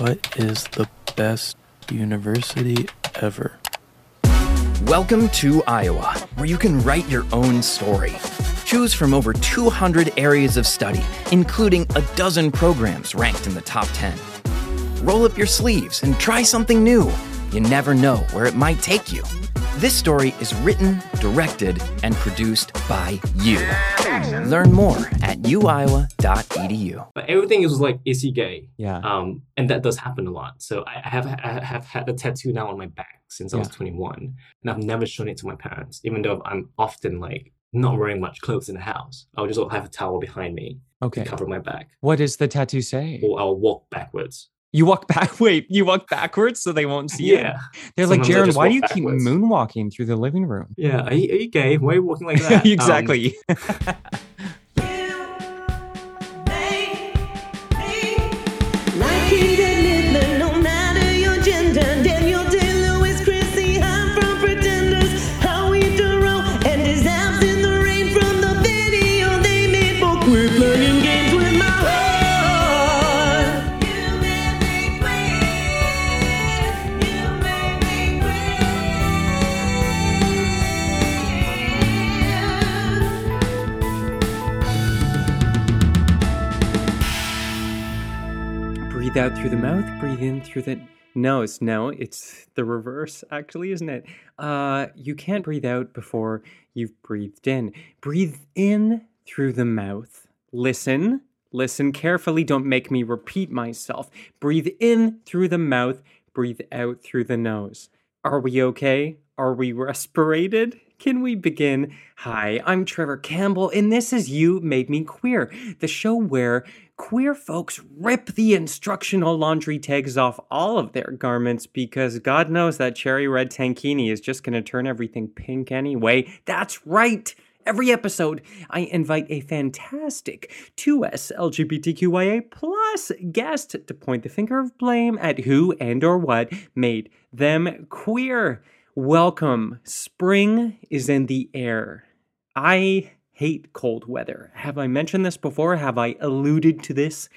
What is the best university ever? Welcome to Iowa, where you can write your own story. Choose from over 200 areas of study, including a dozen programs ranked in the top 10. Roll up your sleeves and try something new. You never know where it might take you. This story is written, directed, and produced by you. Learn more at uiowa.edu. But everything is like, is he gay? Yeah. Um, and that does happen a lot. So I I have I have had a tattoo now on my back since I was 21, and I've never shown it to my parents, even though I'm often like not wearing much clothes in the house. I'll just have a towel behind me Okay. to cover my back, What does the tattoo say? or I'll walk backwards. You walk back. Wait, you walk backwards so they won't see. Yeah, They're like, Sometimes I Jaron, why do you keep moonwalking through the living room? yeah. Are you, are you gay? Why are you walking like that? Um, exactly. Like breathe out through the mouth, breathe in through the nose. No, it's the reverse, actually, isn't it? Uh, you can't breathe out before you've breathed in. Breathe in through the mouth. Listen, listen carefully. Don't make me repeat myself. Breathe in through the mouth, breathe out through the nose. Are we okay? Are we respirated? Can we begin? Hi, I'm Trevor Campbell, and this is You Made Me Queer, the show where queer folks rip the instructional laundry tags off all of their garments because God knows that cherry red tankini is just going to turn everything pink anyway. That's right! Every episode, I invite a fantastic 2S LGBTQIA plus guest to point the finger of blame at who and or what made them queer. Welcome. Spring is in the air. I hate cold weather. Have I mentioned this before? Have I alluded to this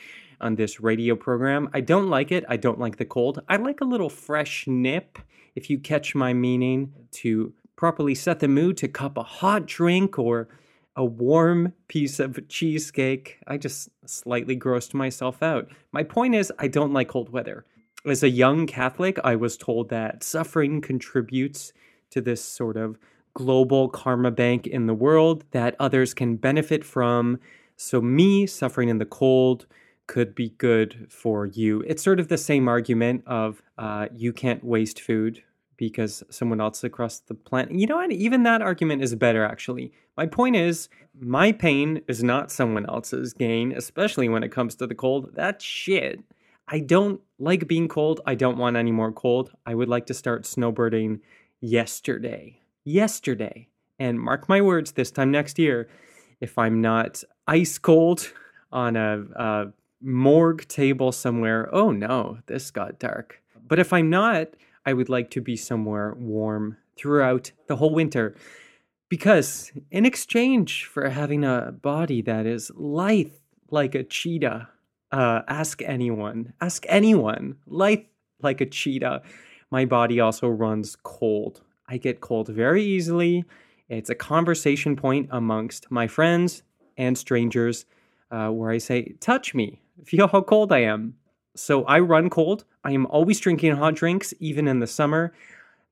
on this radio program? I don't like it. I don't like the cold. I like a little fresh nip, if you catch my meaning, to properly set the mood to cup a hot drink or a warm piece of cheesecake. I just slightly grossed myself out. My point is, I don't like cold weather. As a young Catholic, I was told that suffering contributes to this sort of global karma bank in the world that others can benefit from. So, me suffering in the cold could be good for you. It's sort of the same argument of uh, you can't waste food because someone else across the planet. You know what? Even that argument is better, actually. My point is, my pain is not someone else's gain, especially when it comes to the cold. That's shit. I don't like being cold. I don't want any more cold. I would like to start snowbirding yesterday. Yesterday. And mark my words, this time next year, if I'm not ice cold on a, a morgue table somewhere, oh no, this got dark. But if I'm not, I would like to be somewhere warm throughout the whole winter. Because in exchange for having a body that is lithe like a cheetah, uh, ask anyone, ask anyone, lithe like a cheetah, my body also runs cold. I get cold very easily. It's a conversation point amongst my friends and strangers uh, where I say, Touch me, feel how cold I am. So I run cold. I am always drinking hot drinks, even in the summer.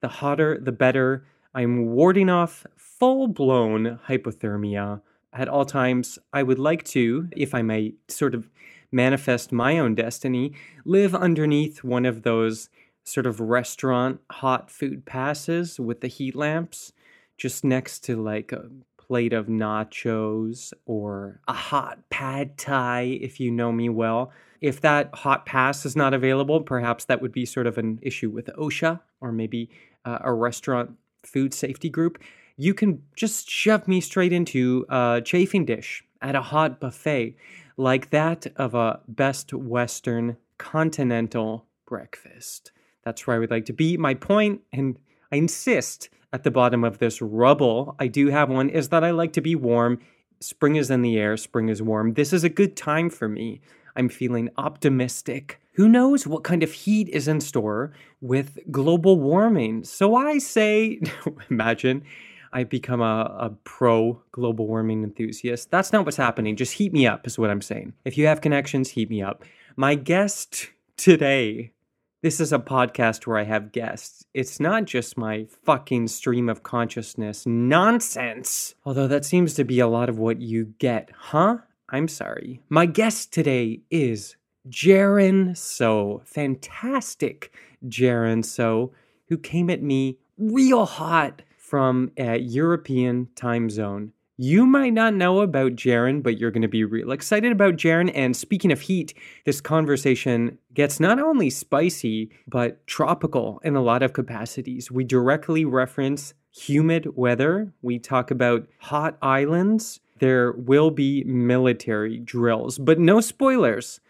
The hotter, the better. I'm warding off full blown hypothermia at all times. I would like to, if I may sort of manifest my own destiny, live underneath one of those sort of restaurant hot food passes with the heat lamps just next to like a plate of nachos or a hot pad thai if you know me well. If that hot pass is not available perhaps that would be sort of an issue with osha or maybe uh, a restaurant food safety group. You can just shove me straight into a chafing dish at a hot buffet like that of a best western continental breakfast that's where I would like to be. My point, and I insist at the bottom of this rubble, I do have one, is that I like to be warm. Spring is in the air, spring is warm. This is a good time for me. I'm feeling optimistic Who knows what kind of heat is in store with global warming? So I say, imagine I become a, a pro global warming enthusiast. That's not what's happening. Just heat me up, is what I'm saying. If you have connections, heat me up. My guest today, this is a podcast where I have guests. It's not just my fucking stream of consciousness nonsense. Although that seems to be a lot of what you get, huh? I'm sorry. My guest today is Jaron Soh. Fantastic Jaron Soh, who came at me real hot from a European time zone. You might not know about Jaron, but you're going to be real excited about Jaron. And speaking of heat, this conversation gets not only spicy, but tropical in a lot of capacities. We directly reference humid weather, we talk about hot islands. There will be military drills, but no spoilers.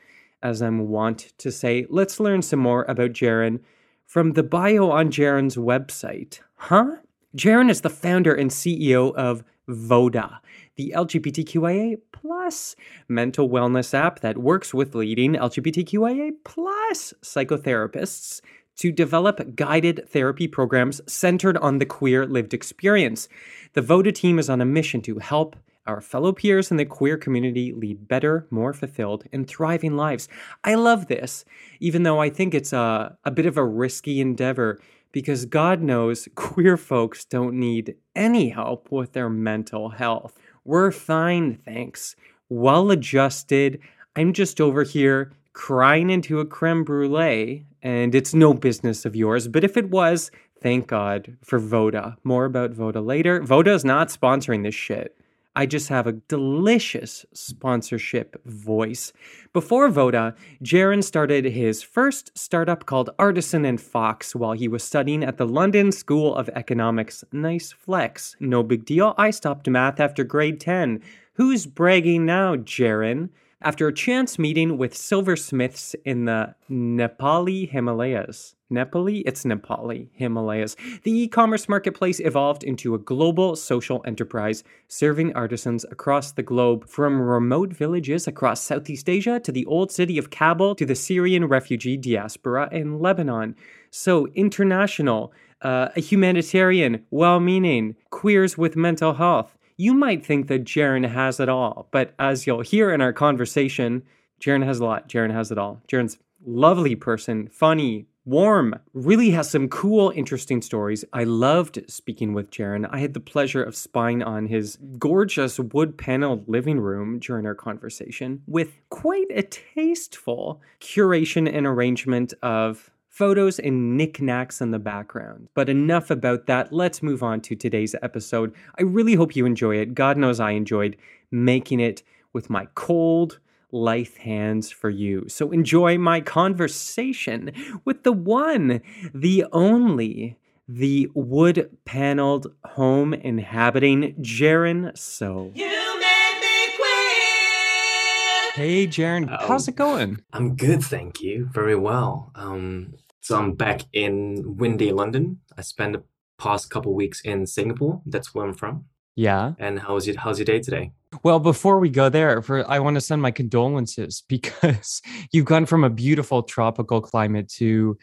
As I'm wont to say, let's learn some more about Jaron from the bio on Jaron's website. Huh? Jaron is the founder and CEO of Voda, the LGBTQIA plus mental wellness app that works with leading LGBTQIA plus psychotherapists to develop guided therapy programs centered on the queer lived experience. The Voda team is on a mission to help our fellow peers in the queer community lead better, more fulfilled, and thriving lives. I love this, even though I think it's a, a bit of a risky endeavor because God knows queer folks don't need any help with their mental health. We're fine, thanks. Well adjusted. I'm just over here crying into a creme brulee, and it's no business of yours. But if it was, thank God for Voda. More about Voda later. Voda is not sponsoring this shit. I just have a delicious sponsorship voice. Before Voda, Jaron started his first startup called Artisan and Fox while he was studying at the London School of Economics. Nice flex. No big deal. I stopped math after grade 10. Who's bragging now, Jaron? After a chance meeting with silversmiths in the Nepali Himalayas. Nepali? It's Nepali Himalayas. The e commerce marketplace evolved into a global social enterprise, serving artisans across the globe, from remote villages across Southeast Asia to the old city of Kabul to the Syrian refugee diaspora in Lebanon. So, international, uh, a humanitarian, well meaning, queers with mental health. You might think that Jaron has it all, but as you'll hear in our conversation, Jaron has a lot. Jaron has it all. Jaron's lovely person, funny, warm, really has some cool, interesting stories. I loved speaking with Jaron. I had the pleasure of spying on his gorgeous wood paneled living room during our conversation with quite a tasteful curation and arrangement of photos and knickknacks in the background. But enough about that. Let's move on to today's episode. I really hope you enjoy it. God knows I enjoyed making it with my cold, lithe hands for you. So enjoy my conversation with the one, the only, the wood paneled home inhabiting Jaron Soh. Queen. Hey, Jaron, Oh. how's it going? I'm good, thank you. Very well. Um, so I'm back in windy London. I spent the past couple weeks in Singapore. That's where I'm from. Yeah. And how's your how's your day today? Well, before we go there, for I want to send my condolences because you've gone from a beautiful tropical climate to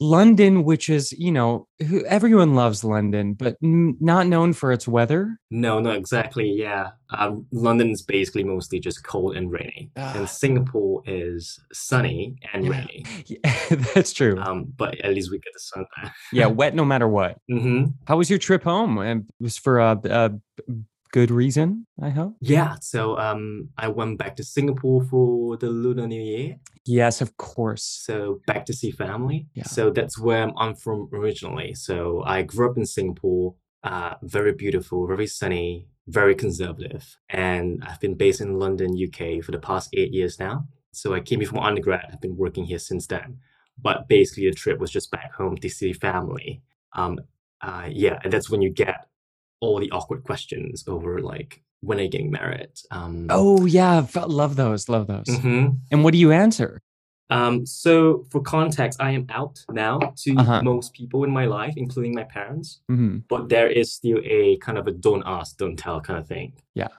London, which is, you know, everyone loves London, but n- not known for its weather. No, not exactly. Yeah, um, London's basically mostly just cold and rainy, Ah. and Singapore is sunny and rainy. Yeah, that's true. Um, but at least we get the sun yeah, wet no matter what. hmm How was your trip home? And it was for a, a good reason, I hope. Yeah. So um, I went back to Singapore for the Lunar New Year. Yes, of course. So back to see family. Yeah. So that's where I'm- from originally. So I grew up in Singapore. Uh, very beautiful, very sunny, very conservative, and I've been based in London, UK, for the past eight years now. So I came here from undergrad. I've been working here since then. But basically, the trip was just back home to see family. Um, uh, yeah, and that's when you get all the awkward questions over like when are you getting married? Um, Oh yeah, love those, love those. mhm. And what do you answer? Um, so for context, I am out now to Uh-huh. most people in my life, including my parents. hmm But there is still a kind of a don't ask, don't tell kind of thing. Yeah.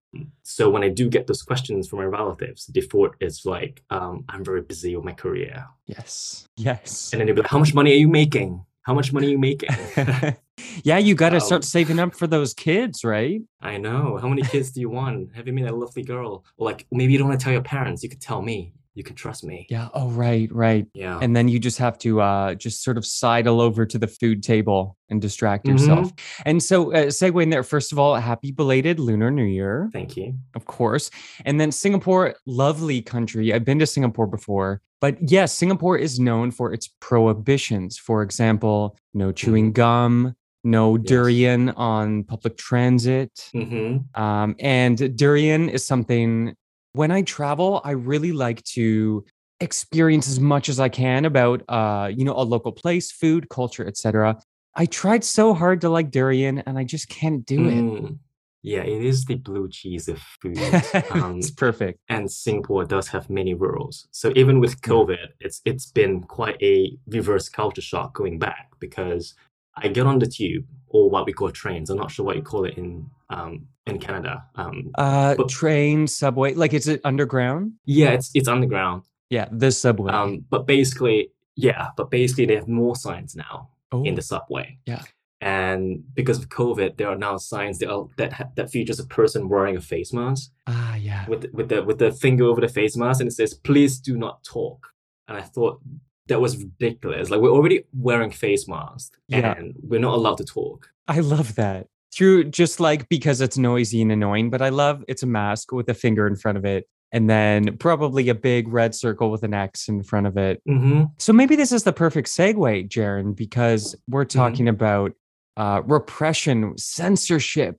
So when I do get those questions from my relatives, the default is like, um, I'm very busy with my career. Yes. Yes. And then they'll be like, How much money are you making? How much money you making? yeah, you got to Wow. start um, saving up for those kids, right? I know. How many kids do you want? Have you met a lovely girl? Or like maybe you don't want to tell your parents. You could tell me. You can trust me. Yeah. Oh, right, right. Yeah. And then you just have to uh, just sort of sidle over to the food table and distract yourself. And so, uh, segue in there. First of all, happy belated Lunar New Year, Thank you. of course. And then Singapore, lovely country. I've been to Singapore before, but yes, Singapore is known for its prohibitions. For example, no chewing gum, no Yes. durian on public transit. Mm-hmm. Um, and durian is something when I travel, I really like to experience as much as I can about uh, you know, a local place, food, culture, etc. I tried so hard to like durian and I just can't do it. Mm. Yeah, it is the blue cheese of food. Um, it's perfect. and Singapore does have many rules. So even with COVID, it's it's been quite a reverse culture shock going back because I get on the tube or what we call trains. I'm not sure what you call it in um in Canada. Um, Uh but- train, subway, like is it underground? yeah, it's it's underground. Yeah, the subway. Um, but basically, yeah, but basically they have more signs now oh, in the subway. Yeah. And because of COVID, there are now signs that are, that ha- that features a person wearing a face mask ah, yeah. with with the with the finger over the face mask, and it says, "Please do not talk." And I thought that was ridiculous. Like we're already wearing face masks, Yeah. and we're not allowed to talk. I love that. Through just like because it's noisy and annoying, but I love it's a mask with a finger in front of it and then probably a big red circle with an X in front of it. Mm-hmm. So maybe this is the perfect segue, Jaron, because we're talking about uh, repression, censorship,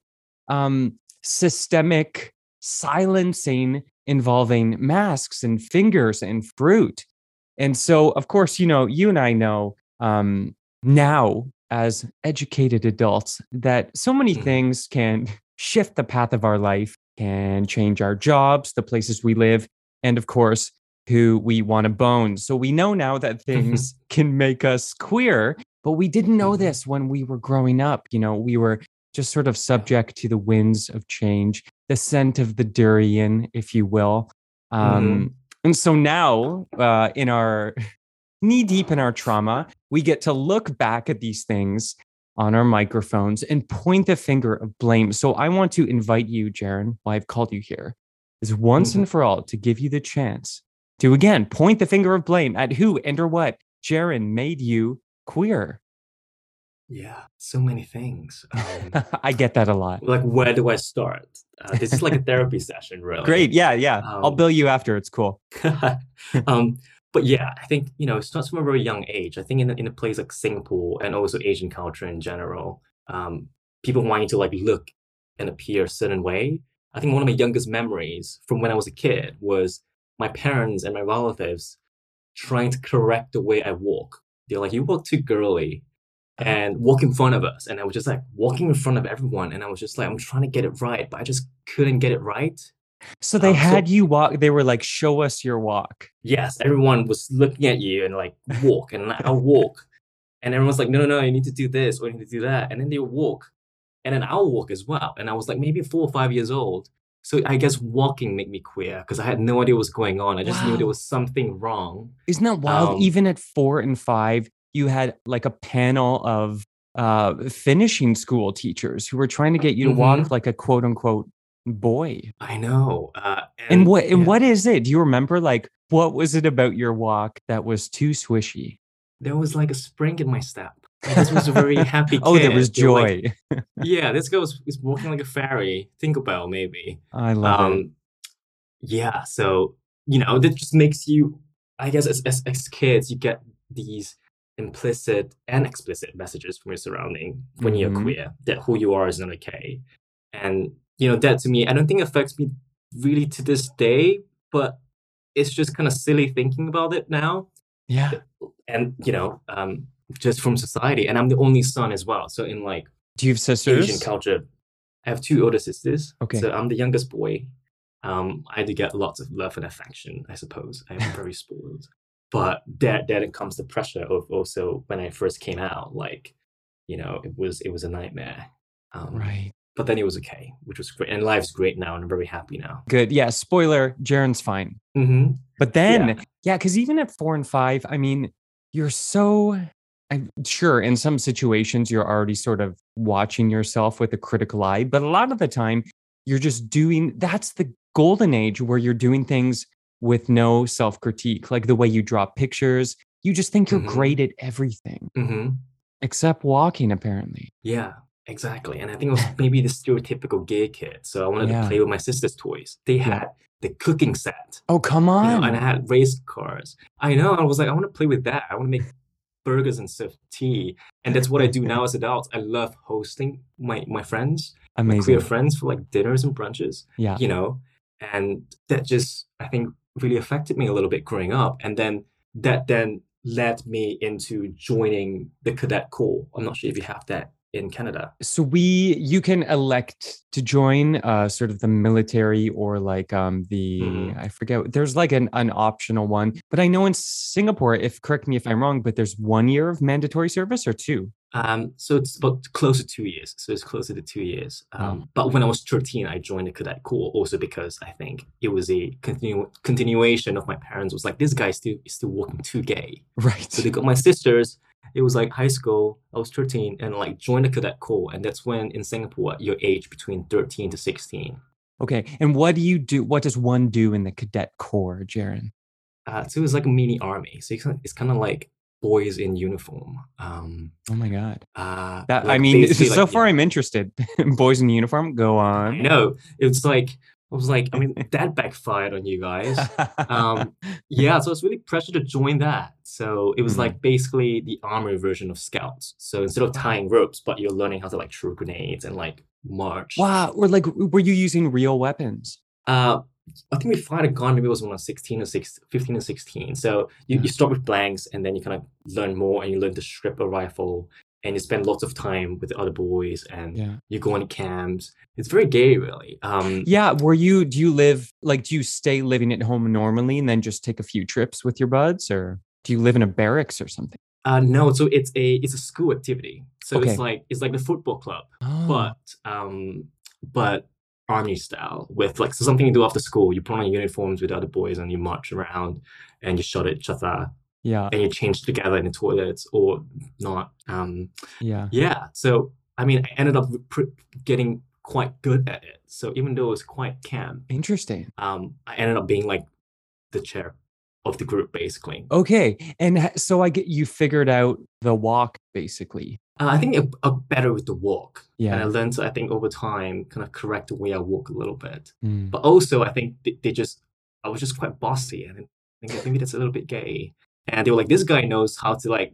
um, systemic silencing involving masks and fingers and fruit. And so, of course, you know, you and I know um, now as educated adults that so many Mhm. things can shift the path of our life, can change our jobs, the places we live, and of course, who we want to bone. So we know now that things can make us queer, but we didn't know Mhm. this when we were growing up. You know, we were just sort of subject to the winds of change, the scent of the durian, if you will. Um, And so now, uh, in our knee deep in our trauma, we get to look back at these things on our microphones and point the finger of blame. So I want to invite you, Jaron, why I've called you here, is once and for all to give you the chance to again point the finger of blame at who and or what Jaron made you queer. Yeah, so many things. Um, I get that a lot. like, where do I start? Uh, this is like a therapy session, really. Great. Yeah, yeah. I'll Um, bill you after. It's cool. um, but yeah, I think you know it starts from a very young age. I think in a, in a place like Singapore and also Asian culture in general, um, people wanting to like look and appear a certain way. I think one of my youngest memories from when I was a kid was my parents and my relatives trying to correct the way I walk. They're like, "You walk too girly." And walk in front of us, and I was just like walking in front of everyone, and I was just like, I'm trying to get it right, but I just couldn't get it right. So they um, so- had you walk. They were like, "Show us your walk." yes, everyone was looking at you and like walk and I'll walk. And everyone's like, no, no, no, you need to do this or you need to do that. And then they walk. And then I'll walk as well. And I was like maybe four or five years old. So I guess walking made me queer because I had no idea what was going on. I just knew there was something wrong. Isn't that wild? Um, Even at four and five, you had like a panel of uh, finishing school teachers who were trying to get you to walk Mhm. like a quote unquote boy. I know. Uh, And, what and yeah, what is it? Do you remember like what was it about your walk that was too swishy? There was like a spring in my step. This was a very happy Oh, there was were like, joy. yeah, this girl was, was walking like a fairy. Think Tinkerbell, maybe. I love it. um yeah so you know that just makes you i guess as, as, as kids you get these implicit and explicit messages from your surrounding when Mhm. you're queer that who you are is not okay and you know that to me i don't think affects me really to this day but it's just kind of silly thinking about it now Yeah. and you know um just from society and i'm the only son as well so in like Do you have sisters? Asian culture. I have two older sisters. Okay. So I'm the youngest boy. Um, I do get lots of love and affection, I suppose. I'm very spoiled. but that then comes the pressure of also when I first came out, like, you know, it was it was a nightmare. Um, Right. But then it was okay, which was great, and life's great now, and I'm very happy now. Good. Yeah. Spoiler: Jaron's fine. hmm But then, yeah, because even at four and five, I mean, you're so. I'm sure in some situations you're already sort of watching yourself with a critical eye, but a lot of the time you're just doing. That's the golden age where you're doing things with no self critique, like the way you draw pictures. You just think you're Mhm. great at everything hmm except walking, apparently. Yeah, exactly. And I think it was maybe the stereotypical gay kid. So I wanted Yeah. to play with my sister's toys. They Yeah. had the cooking set, Oh, come you know, on. and I had race cars. I know. I was like, I want to play with that. I want to make burgers and serve tea. And that's what I do now as adults. I love hosting my my friends, my Amazing. queer friends for like dinners and brunches. Yeah. you know, and that just I think really affected me a little bit growing up, and then that then led me into joining the cadet corps. I'm not sure if you have that in Canada. so we you can elect to join uh sort of the military or like um the Mhm. i forget there's like an, an optional one but i know in singapore if correct me if i'm wrong but there's one year of mandatory service or two Um, so it's about close to two years. So it's closer to two years. Um, Wow. But when I was 13, I joined the cadet corps also because I think it was a continu- continuation of my parents was like, this guy still is still walking too gay. right So they got my sisters. It was like high school. I was 13 and like joined the cadet corps. And that's when in Singapore, your age between 13 to 16. okay and what do you do what does one do in the cadet corps Jaron? Uh, so it was like a mini army. So it's, it's kind of like boys in uniform. Um, oh my god uh, that i mean so like- far i'm interested boys in uniform go on No, It's like, I was like, I mean, that backfired on you guys. um, yeah, so I was really pressured to join that. So it was Mhm. like basically the army version of scouts. So instead of tying ropes, but you're learning how to like throw grenades and like march. wow or like were you using real weapons Uh, I think we fired a gun maybe it was when I was 16 or 16, 15 or 16. So you, Yeah. you start with blanks and then you kind of learn more and you learn to strip a rifle and you spend lots of time with the other boys and yeah you go on camps. It's very gay, really. Um, Yeah, were you do you live like do you stay living at home normally and then just take a few trips with your buds or do you live in a barracks or something? Uh, no, so it's a it's a school activity. So Okay. it's like it's like the football club, Oh, but um, but army style with like so something you do after school. You put on your uniforms with other boys and you march around and you shot at each other yeah, and you change together in the toilets or not. Um, yeah. yeah. So I mean, I ended up pr- getting quite good at it. So even though it was quite camp, Interesting. um, I ended up being like the chair of the group basically. Okay, and so I get you figured out the walk basically. Uh, I think it, uh, better with the walk. And I learned to, I think, over time, kind of correct the way I walk a little bit. Mm. But also, I think they, they just, I was just quite bossy. And I think maybe that's a little bit gay. And they were like, this guy knows how to like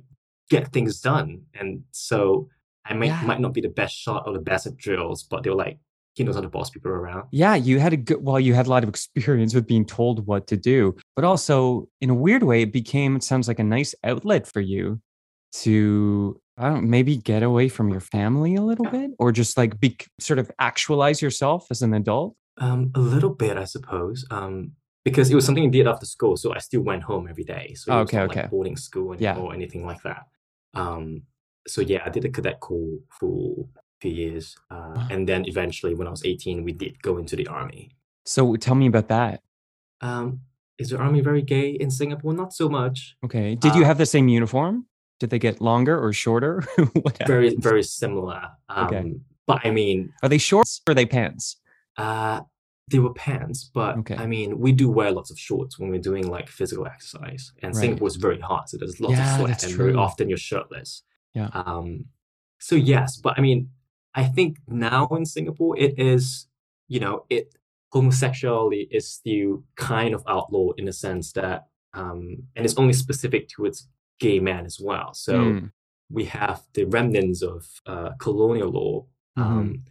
get things done. And so I might, Yeah. might not be the best shot or the best at drills, but they were like, he knows how to boss people around. Yeah, you had a good well, you had a lot of experience with being told what to do, but also in a weird way, it became it sounds like a nice outlet for you to I don't maybe get away from your family a little bit or just like be sort of actualize yourself as an adult. Um, a little bit, I suppose. Um, because it was something I did after school, so I still went home every day. So it was Okay, not okay. like boarding school Yeah. or anything like that. Um, so yeah, I did a cadet corps for a few years, uh, Wow. and then eventually, when I was eighteen, we did go into the army. So tell me about that. Um, is the army very gay in Singapore? Not so much. Okay. Did you Uh, have the same uniform? Did they get longer or shorter? Very, very similar. Um, Okay. But I mean, Are they shorts or are they pants? uh, they were pants, but Okay. I mean, we do wear lots of shorts when we're doing like physical exercise, and Right. Singapore is very hot, so there's lots Yeah, of sweat, and very often you're shirtless. Yeah. Um. So yes, but I mean, I think now in Singapore it is, you know, it homosexuality is still kind of outlawed in the sense that, um, and it's only specific to its gay men as well. So Mm, we have the remnants of uh, colonial law, Mhm. um,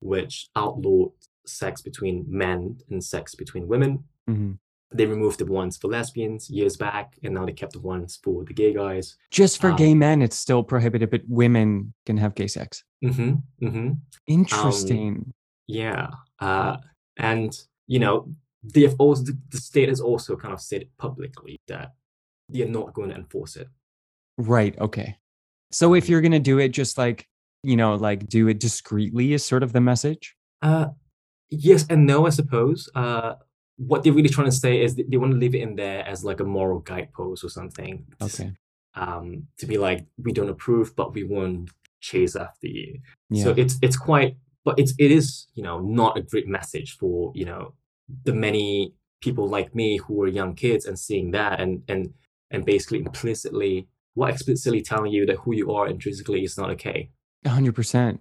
which outlawed sex between men and sex between women. mhm. They removed the ones for lesbians years back, and now they kept the ones for the gay guys. Just for Um, gay men, it's still prohibited, but women can have gay sex. hmm hmm Interesting. Yeah. Uh, and, you know, they have also, the, the state has also kind of said publicly that they're not going to enforce it. Right. Okay. So if you're gonna do it, just like you know, like do it discreetly is sort of the message. Uh, yes and no, I suppose. Uh, what they're really trying to say is that they want to leave it in there as like a moral guidepost or something. Okay. Um, to be like, we don't approve, but we won't chase after you. Yeah. So it's it's quite, but it's it is you know not a great message for you know the many people like me who are young kids and seeing that and and and basically implicitly, what explicitly telling you that who you are intrinsically is not okay. Hundred percent.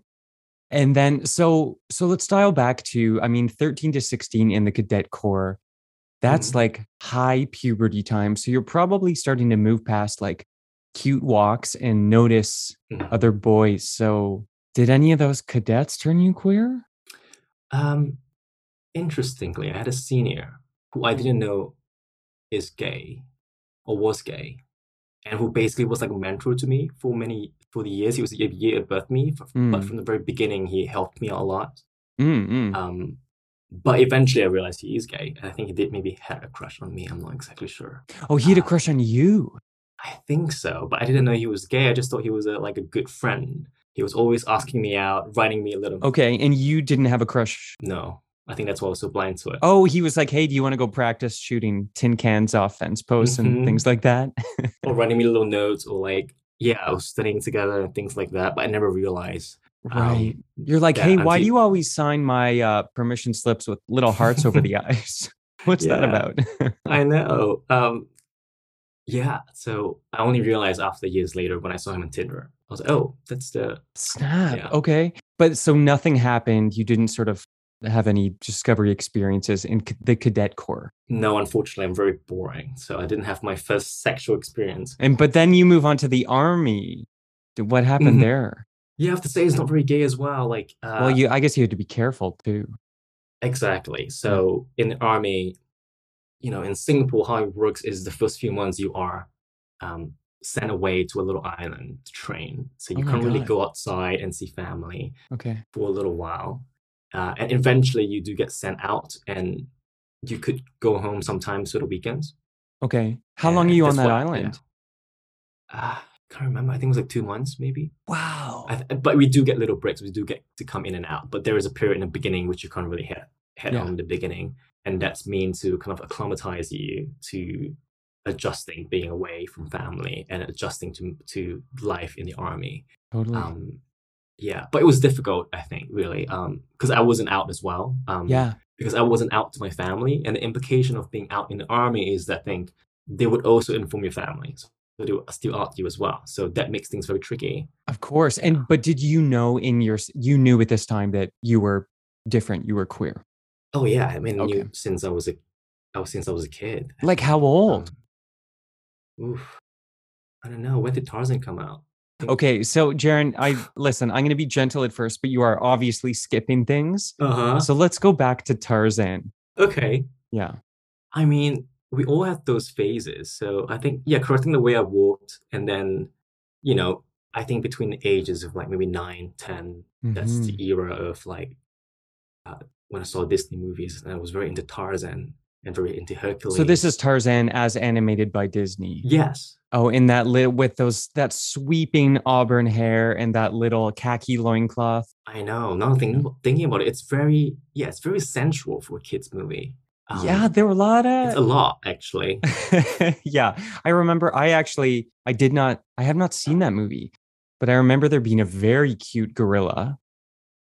And then so so let's dial back to I mean 13 to 16 in the cadet corps. That's Mhm. like high puberty time. So you're probably starting to move past like cute walks and notice Mhm. other boys. So did any of those cadets turn you queer? Um, interestingly, I had a senior who I didn't know is gay or was gay, and who basically was like a mentor to me for many for the years. He was a year above me, f- but Mm. from the very beginning, he helped me out a lot. Mm, mm. Um, but eventually, I realized he is gay. and I think he did maybe had a crush on me. I'm not exactly sure. Oh, he had a uh, crush on you. I think so, but I didn't know he was gay. I just thought he was a, like a good friend. He was always asking me out, writing me a little. Okay, and you didn't have a crush. No, I think that's why I was so blind to it. Oh, he was like, "Hey, do you want to go practice shooting tin cans off fence posts and Mhm. things like that?" or writing me little notes or like yeah i was studying together and things like that but i never realized um, right. You're like, "Hey, why do you always sign my uh, permission slips with little hearts over the eyes? What's that about?" i know um yeah so i only realized after years later when i saw him on tinder i was like oh that's the Snap. Yeah. Okay, but so nothing happened. You didn't sort of have any discovery experiences in c- the cadet corps, no unfortunately i'm very boring so i didn't have my first sexual experience and but then you move on to the army. What happened Mhm. there? you have to say it's not very gay as well like uh, well, you I guess you had to be careful too. Exactly. So in the army, you know, in Singapore, how it works is the first few months you are um, sent away to a little island to train. So you Oh can't really go outside and see family Okay. for a little while. Uh, and eventually you do get sent out and you could go home sometimes for the weekends. Okay. How long are you on that what- yeah. island? Uh, can't remember. I think it was like two months, maybe. Wow. I th- but we do get little breaks. We do get to come in and out. But there is a period in the beginning which you can't really head head Yeah. home in the beginning, and that's meant to kind of acclimatize you to adjusting being away from family and adjusting to to life in the army. totally. Um, yeah, but it was difficult. I think really um because I wasn't out as well. Um, yeah. because I wasn't out to my family, and the implication of being out in the army is that I think they would also inform your family. So they would still out you as well. So that makes things very tricky. Of course. And but did you know in your you knew at this time that you were different, you were queer? Oh yeah, I mean, Okay. since I was a, I was since I was a kid. Like how old? Um, oof, I don't know. When did Tarzan come out? Okay, so Jaron, I listen, I'm going to be gentle at first, but you are obviously skipping things. Uh huh. So let's go back to Tarzan. Okay. Yeah. I mean, we all have those phases. So I think yeah, correcting the way I walked, and then, you know, I think between the ages of like maybe nine, ten, that's Mhm. the era of like uh, when I saw Disney movies, and I was very into Tarzan and very into Hercules. So this is Tarzan as animated by Disney. yes. Oh, in that lit with those that sweeping auburn hair and that little khaki loincloth. I know. Now thinking, thinking about it, it's very yeah, it's very sensual for a kids movie. yeah, Um, there were a lot of it's a lot actually. yeah, I remember. I actually, I did not, I have not seen that movie, but I remember there being a very cute gorilla,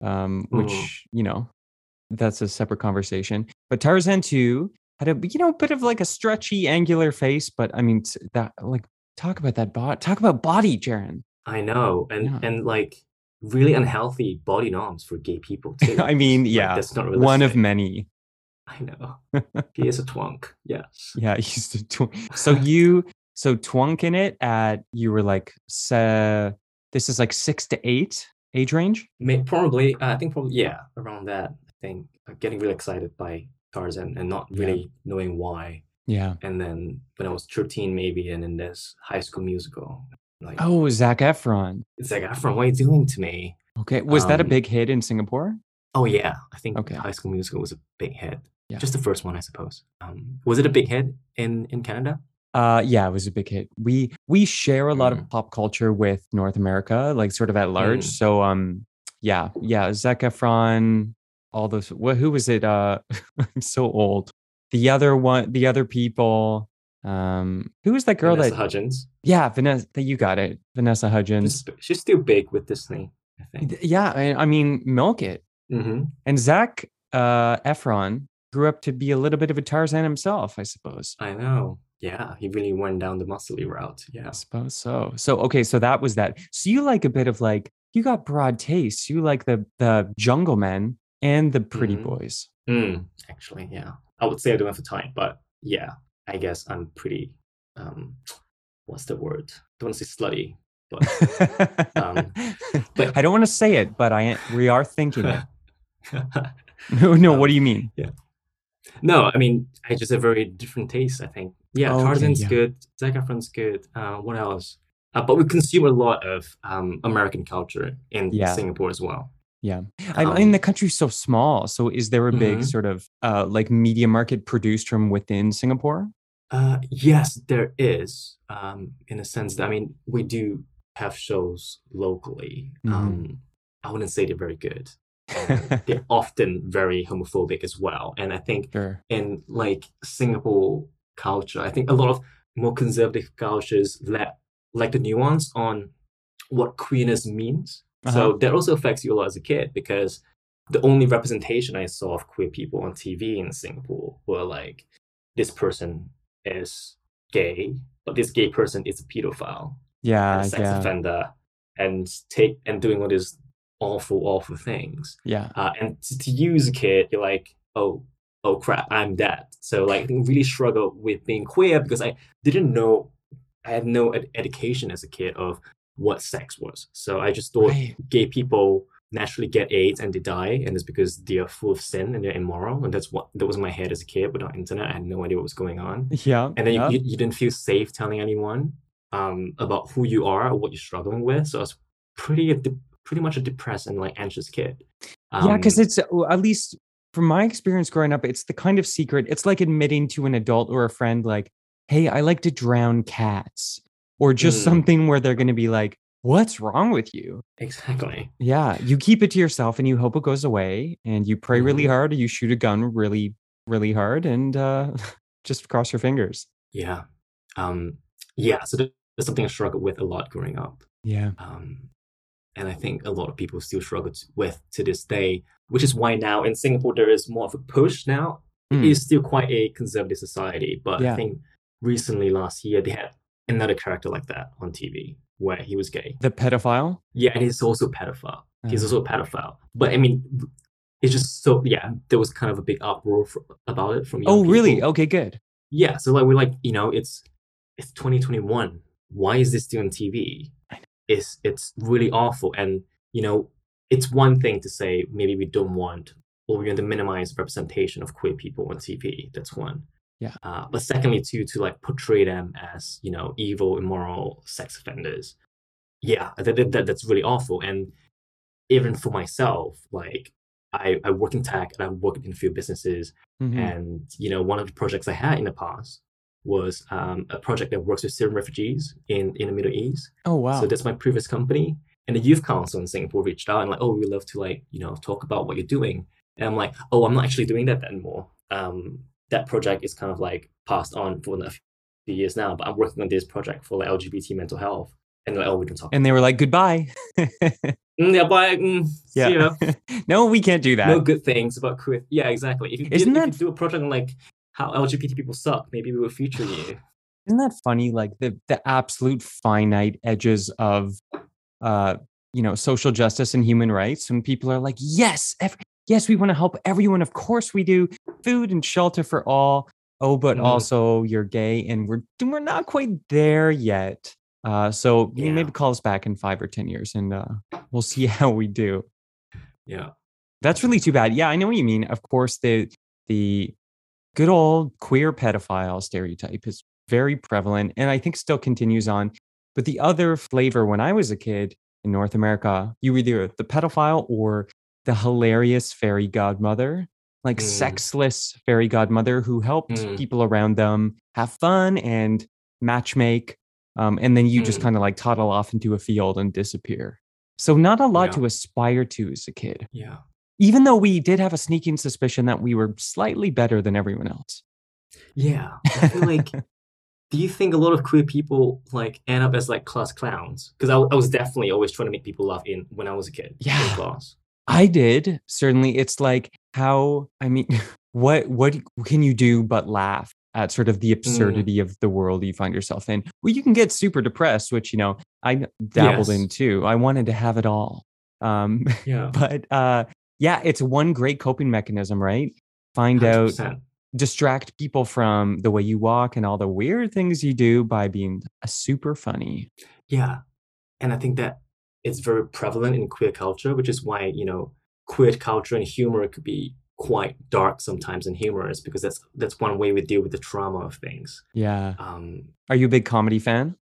um, which Mm. you know, that's a separate conversation. But Tarzan two had a you know bit of like a stretchy, angular face, but I mean that like talk about that body, talk about body, Jaron. I know, and Yeah. and like really unhealthy body norms for gay people too. I mean, Like, yeah, that's not one of many. I know. he is a twunk. Yes. Yeah, he's a twunk. so you so twunk in it at you were like se- this is like six to eight age range. May, probably. Uh, I think probably. Yeah, around that. I think uh, getting really excited by Tarzan and not Yeah. really knowing why. Yeah. And then when I was thirteen, maybe, and in this High School Musical, like, Oh, Zac Efron. like Efron, what are you doing to me? Okay, was that a Um, big hit in Singapore? Oh yeah, I think Okay. High School Musical was a big hit. Yeah. Just the first one, I suppose. Um, was it a big hit in in Canada? Uh, yeah, it was a big hit. We we share a lot of Mm. pop culture with North America, like sort of at large. Mm. So um, yeah, yeah, Zac Efron, all those. What? Who was it? Uh, I'm so old. The other one, the other people. Um, who was that girl Vanessa that? Hudgens. Yeah, Vanessa. You got it, Vanessa Hudgens. She's, still big with Disney, I think. Yeah, I, I mean, milk it. hmm And Zac uh, Efron grew up to be a little bit of a Tarzan himself, I suppose. I know. Yeah, he really went down the muscly route. Yeah. I suppose so. So okay, so that was that. So you like a bit of like you got broad tastes. You like the the Jungle Men and the Pretty Mhm. Boys. Mm, actually, yeah. I would say I don't have the time, but yeah, I guess I'm pretty. Um, what's the word? don't want to say slutty, but Um, but- I don't want to say it, but I we are thinking it. No, no. Um, what do you mean? Yeah. No, I mean I just have very different tastes. I think. Yeah, Oh, okay, Tarzan's yeah. good. Zac Efron's good. Uh, what else? Uh, but we consume a lot of um, American culture in Yeah. Singapore as well. Yeah, I mean Um, the country's so small. So is there a big Mhm. sort of uh, like media market produced from within Singapore? Uh, yes, there is. Um, in a sense that I mean, we do have shows locally. Mhm. Um, I wouldn't say they're very good. They're often very homophobic as well, and I think sure. in like Singapore culture, I think a lot of more conservative cultures lack like the nuance on what queerness means. Uh-huh. So that also affects you a lot as a kid because the only representation I saw of queer people on TV in Singapore were like this person is gay, but this gay person is a pedophile Yeah, a sex yeah, offender and take and doing all these awful, awful things. yeah. Uh, and to, to as a kid, you're like, oh, oh crap, I'm that. So like, I really struggled with being queer because I didn't know, I had no ed- education as a kid of what sex was. So I just thought Right. gay people naturally get AIDS and they die, and it's because they are full of sin and they're immoral. And that's what that was my head as a kid without internet. I had no idea what was going on. Yeah. And then yeah. you, you didn't feel safe telling anyone um, about who you are or what you're struggling with. So I was pretty de- pretty much a depressed and like anxious kid. yeah, because Um, it's at least from my experience growing up, it's the kind of secret. It's like admitting to an adult or a friend, like, "Hey, I like to drown cats," or just Mm. something where they're going to be like, "What's wrong with you?" exactly. Yeah, you keep it to yourself and you hope it goes away, and you pray really Mhm. hard, or you shoot a gun really, really hard, and uh, just cross your fingers. Yeah. Um, yeah. So that- that's something I struggled with a lot growing up. Yeah. Um, and I think a lot of people still struggle with to this day, which is why now in Singapore there is more of a push now. Mm. It is still quite a conservative society, but Yeah. I think recently last year they had another character like that on TV where he was gay. The pedophile. Yeah, and he's also a pedophile. He's Uh. also a pedophile. But I mean, it's just so yeah. There was kind of a big uproar for, about it from Oh, really? Okay, good. Yeah, so like we're like, you know, it's it's 2021. Why is this still on TV? It's it's really awful. And you know, it's one thing to say maybe we don't want or we're going to minimize representation of queer people on TV. That's one. Yeah. Uh, but secondly, too, to like portray them as you know evil, immoral sex offenders. Yeah, that, that, that- that's really awful. And even for myself, like I, I work in tech and I work in a few businesses, Mhm. and you know, one of the projects I had in the past was um, a project that works with Syrian refugees in, in the Middle East. Oh, wow. So that's my previous company. And the youth council in Singapore reached out and like, oh, we love to like, you know, talk about what you're doing. And I'm like, oh, I'm not actually doing that anymore. Um, that project is kind of like passed on for a few years now, but I'm working on this project for like LGBT mental health. And like, oh, we can talk. and they were like, "Goodbye." Mm, yeah, but mm, yeah. no, we can't do that. no good things about queer. Yeah, exactly. If you, Isn't if that- you do a project on like how LGBT people suck, maybe we will feature you. Isn't that funny? Like the the absolute finite edges of, uh, you know, social justice and human rights. When people are like, "Yes, ev- yes, we want to help everyone. Of course, we do. Food and shelter for all. Oh, but Mhm. also you're gay, and we're we're not quite there yet. Uh, so Yeah. maybe call us back in five or ten years, and uh, we'll see how we do. Yeah. That's really too bad. Yeah, I know what you mean. Of course, the the good old queer pedophile stereotype is very prevalent and I think still continues on. But the other flavor when I was a kid in North America, you were either the pedophile or the hilarious fairy godmother, like Mm. sexless fairy godmother who helped Mm. people around them have fun and matchmake, um, and then you just Mm. kind of like toddle off into a field and disappear. So not a lot Yeah. to aspire to as a kid, Yeah. even though we did have a sneaking suspicion that we were slightly better than everyone else. Yeah. I feel like do you think a lot of queer people like end up as like class clowns? Because I, I was definitely always trying to make people laugh in when I was a kid. Yeah. In class. I did certainly. It's like how I mean, what what can you do but laugh at sort of the absurdity of the world you find yourself in? Well, you can get super depressed, which you know I dabbled Yes. in too. I wanted to have it all, um, Yeah. but uh, yeah, it's one great coping mechanism, right? Find out, 100%. distract people from the way you walk and all the weird things you do by being a super funny. Yeah. And I think that it's very prevalent in queer culture, which is why, you know, queer culture and humor could be quite dark sometimes and humorous because that's that's one way we deal with the trauma of things. Yeah. Um Are you a big comedy fan?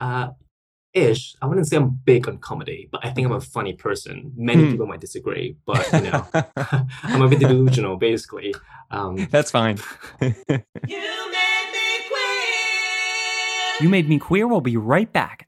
uh ish. I wouldn't say I'm big on comedy, but I think I'm a funny person. Many Hmm. people might disagree, but you know, I'm a bit delusional basically. Um That's fine. You made me queer. you made me queer. We'll be right back.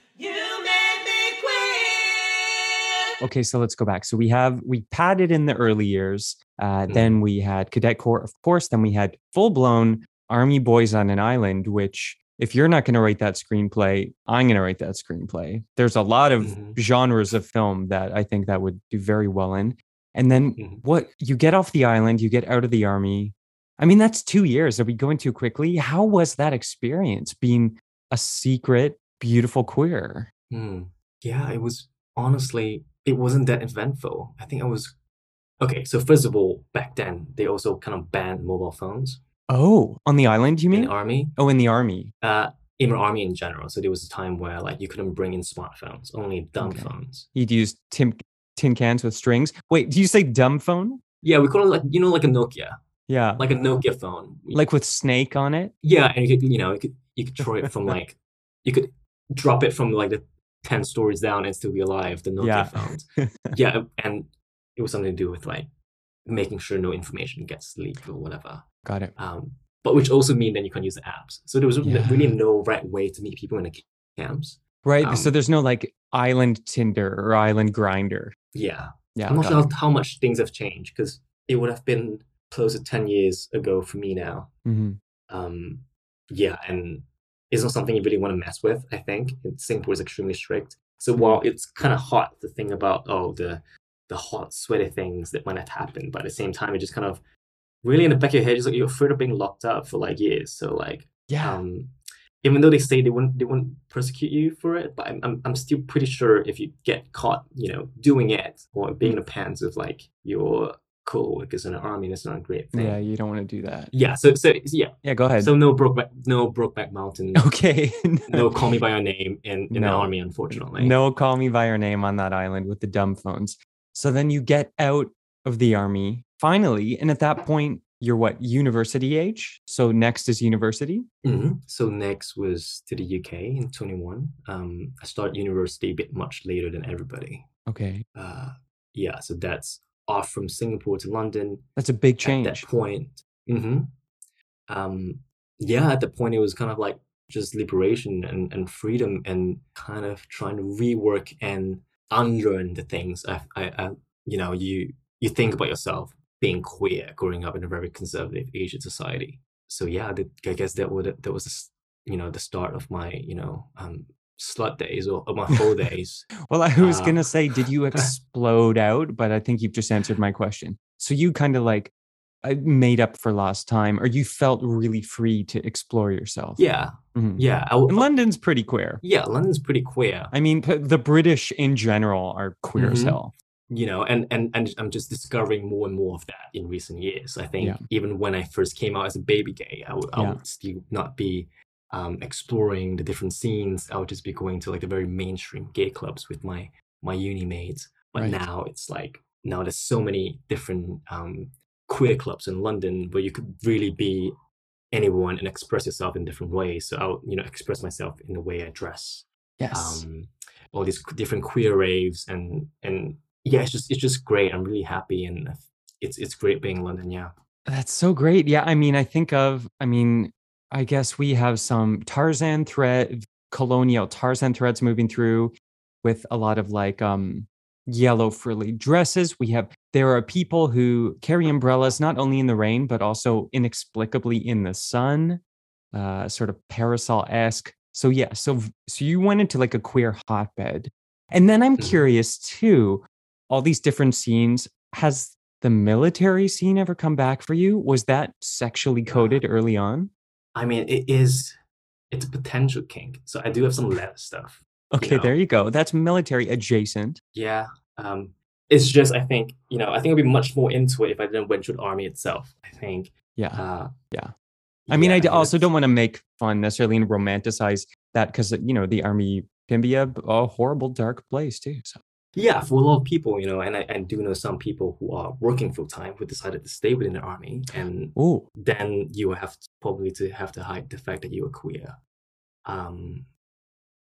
Okay, so let's go back. So we have we padded in the early years. Uh, Mhm. Then we had cadet corps, of course. Then we had full blown army boys on an island. Which, if you're not going to write that screenplay, I'm going to write that screenplay. There's a lot of Mhm. genres of film that I think that would do very well in. And then Mhm. what? You get off the island, you get out of the army. I mean, that's two years. Are we going too quickly? How was that experience being a secret, beautiful queer? Hmm. Yeah, it was honestly, it wasn't that eventful. I think I was okay. So first of all, back then they also kind of banned mobile phones Oh, on the island, you in mean? the army. Oh, in the army. Uh, in the army in general. So there was a time where like you couldn't bring in smartphones, only dumb Okay. phones. You'd use tin, tin cans with strings. Wait, do you say dumb phone? Yeah, we call it like you know like a Nokia, Yeah. like a Nokia phone. Like with snake on it? yeah, and you could you know you could you could throw it from like you could drop it from like the ten stories down and still be alive. The Nokia Yeah. phones. yeah, and it was something to do with like making sure no information gets leaked or whatever. Got it. Um, but which also mean then you can't use the apps. So there was Yeah. really no right way to meet people in the camps. Right. so Um, there's no like island Tinder or island Grindr. Yeah, Yeah. I'm not sure how, how much things have changed because it would have been close to ten years ago for me now. Mhm. Um, yeah, and it's not something you really want to mess with. I think Singapore is extremely strict. So while it's kind of hot to think about, oh, the the hot, sweaty things that might have happened, but at the same time, it just kind of really in the back of your head, just like you're afraid of being locked up for like years. So like, Yeah. um, even though they say they won't, they wouldn't persecute you for it, but I'm I'm, I'm still pretty sure if you get caught, you know, doing it or being in the pants of like your co-workers in the army, that's not a great thing. yeah. You don't want to do that. Yeah, so so yeah, Yeah. Go ahead. so no Brokeback, no Brokeback Mountain, okay. no Call Me by Your Name in, in the No. army, unfortunately. No call me by your name on that island with the dumb phones. So then you get out of the army finally. And at that point, you're what, university age? So next is university? hmm So next was to the UK in 21. Um, I started university a bit much later than everybody. Okay. Uh, yeah, so that's off from Singapore to London. That's a big At change. that point, hmm um, yeah, at the point it was kind of like just liberation and, and freedom and kind of trying to rework and unlearn the things I, I, I you know you you think about yourself being queer growing up in a very conservative Asian society. So yeah, I guess that would that was the you know the start of my you know um slut days or, or my whole days. Well, I was Uh, going to say, did you explode out? But I think you've just answered my question. So you kind of like uh, made up for lost time, or you felt really free to explore yourself. Yeah, Mhm. yeah, I, And London's pretty queer. yeah. London's pretty queer. I mean, the British in general are queer as Mhm. hell. you know, and and and I'm just discovering more and more of that in recent years. I think Yeah. even when I first came out as a baby gay, I would, I Yeah. would still not be um, exploring the different scenes. I would just be going to like the very mainstream gay clubs with my my uni mates. But Right. now it's like now there's so many different um, queer clubs in London where you could really be anyone and express yourself in different ways. So I'll you know express myself in the way I dress Yes. um, all these different queer raves and and yeah, it's just it's just great. I'm really happy and it's it's great being in London. Yeah. That's so great. Yeah, I mean, I think of, I mean, I guess we have some Tarzan thread, colonial Tarzan threads moving through with a lot of like um yellow frilly dresses. We have there are people who carry umbrellas not only in the rain but also inexplicably in the sun, uh sort of parasol-esque. So yeah, so so you went into like a queer hotbed. And then I'm Mhm. curious too, all these different scenes, has the military scene ever come back for you? Was that sexually coded early on? I mean, it is it's a potential kink. So I do have some leather stuff. Okay, know. there you go. That's military adjacent. Yeah. Um, it's just I think you know I think I'd be much more into it if I didn't went through the army itself. I think. Yeah. Uh, Yeah. I mean, yeah, I d- also don't want to make fun necessarily and romanticize that because you know the army can be a, a horrible, dark place too. So Yeah, for a lot of people, you know, and I, I do know some people who are working full time who decided to stay within the army, and oh, then you have to, probably to have to hide the fact that you are queer, um,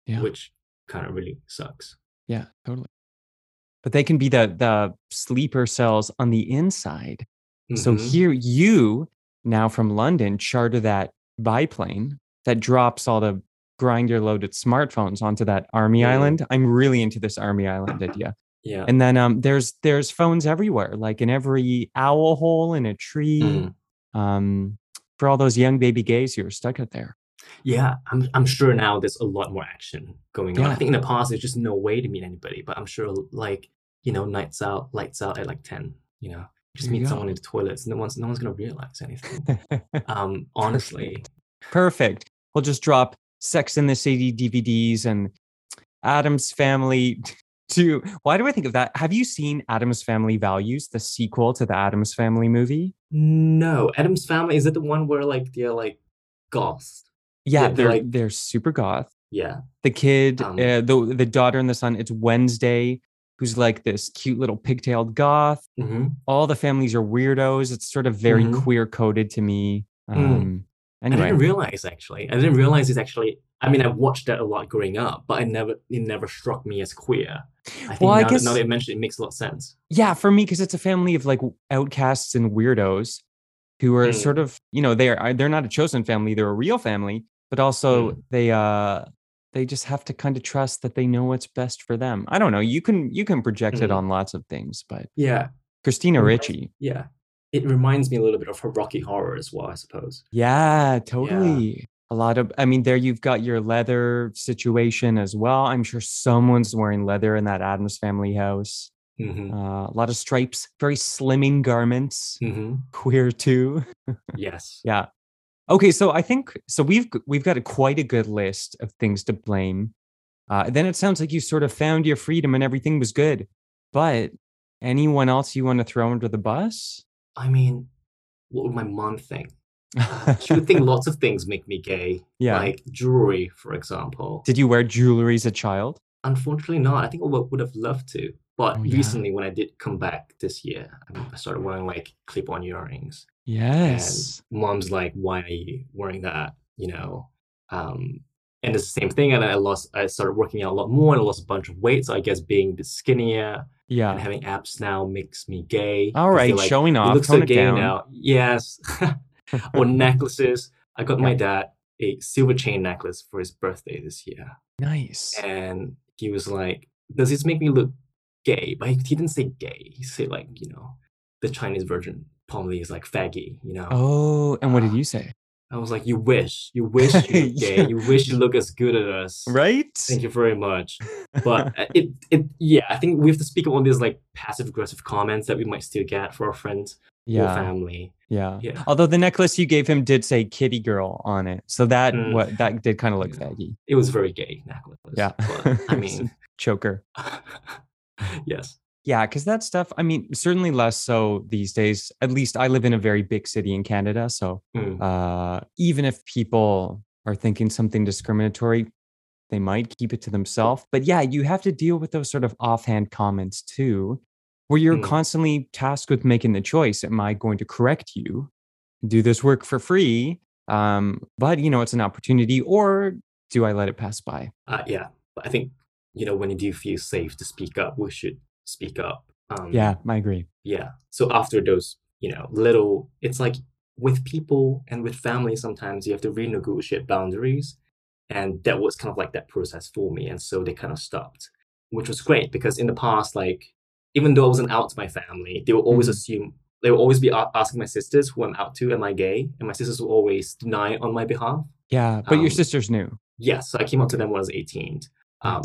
Yeah. which kind of really sucks. yeah, totally. But they can be the the sleeper cells on the inside. So Mhm. here you now from London charter that biplane that drops all the Grindr loaded smartphones onto that army Mhm. island. I'm really into this army island idea. yeah, And then um there's there's phones everywhere, like in every owl hole in a tree. Mhm. Um for all those young baby gays who are stuck out there. yeah. I'm I'm sure now there's a lot more action going on. Yeah. I think in the past there's just no way to meet anybody, but I'm sure like you know, nights out, lights out at like ten. You know, just meet someone in the toilets. No one's no one's gonna realize anything. um, honestly, Perfect. We'll just drop Sex in the City DVDs and Addams Family to why do I think of that? Have you seen Addams Family Values, the sequel to the Addams Family movie? no. Addams family is it the one where like they're like goths? Yeah, Yeah, they're they're like- they're super goth. Yeah. The kid, Um, uh, the the daughter and the son, it's Wednesday, who's like this cute little pigtailed goth. hmm All the families are weirdos. It's sort of very Mhm. queer coded to me. Mm. Um, I didn't realize actually. I didn't realize it's actually. I mean, I watched that a lot growing up, but I never. It never struck me as queer. I think Well, I now, guess- that, now that you mention it, it makes a lot of sense. yeah, for me, because it's a family of like outcasts and weirdos who are Mm. sort of, you know, they are they're not a chosen family, they're a real family, but also Mm. they uh they just have to kind of trust that they know what's best for them. I don't know. You can you can project it Mm. on lots of things, but Yeah, Christina Ricci. yeah. It reminds me a little bit of her Rocky Horror as well, I suppose. Yeah, totally. A lot of, I mean, there you've got your leather situation as well. I'm sure someone's wearing leather in that Addams family house. hmm Uh, a lot of stripes, very slimming garments, hmm queer too. Yes. Yeah. Okay, so I think so. We've we've got a quite a good list of things to blame. Uh, then it sounds like you sort of found your freedom and everything was good. But anyone else you want to throw under the bus? I mean, what would my mom think? She would think lots of things make me gay. Yeah. Like jewelry, for example. Did you wear jewelry as a child? Unfortunately, not. I think I would have loved to. But Oh, yeah. recently, when I did come back this year, I I started wearing like clip on earrings. Yes. And mom's like, why are you wearing that? You know? Um, and it's the same thing. And I lost, I started working out a lot more and I lost a bunch of weight. So I guess being skinnier and having abs now makes me gay. All right, like showing off. look tone so gay down. now. Yes. or necklaces. I got my dad a silver chain necklace for his birthday this year. Nice. And he was like, Does this make me look gay? But he, he didn't say gay. He said, like, you know, the Chinese version probably is like faggy, you know? Oh, and what did Ah. you say? I was like, You wish. You wish you look Yeah. gay. You wish you look as good as us. Right? Thank you very much. But uh, it, it, yeah, I think we have to speak on these like passive aggressive comments that we might still get for our friends or family. Yeah. Yeah. Although the necklace you gave him did say kitty girl on it. So that Mm. what that did kind of look Yeah. faggy. It was very gay necklace. Yeah. But I mean, Choker. yes. Yeah, because that stuff, I mean, certainly less so these days. At least I live in a very big city in Canada. So Mm. uh, even if people are thinking something discriminatory, they might keep it to themselves. But yeah, you have to deal with those sort of offhand comments too, where you're Mm. constantly tasked with making the choice. Am I going to correct you, do this work for free? Um, but you know, it's an opportunity, or do I let it pass by? Uh, yeah, I think you know when you do feel safe to speak up, we should speak up. Um, Yeah, I agree. yeah. So after those, you know, little, it's like with people and with family, sometimes you have to renegotiate boundaries, and that was kind of like that process for me, and so they kind of stopped, which was great because in the past, like even though I wasn't out to my family, they would always Mhm. assume they would always be asking my sisters who I'm out to, am I gay? And my sisters would always deny on my behalf. Yeah, but your Um, sisters knew. Yes, so I came out to them when I was 18. Um.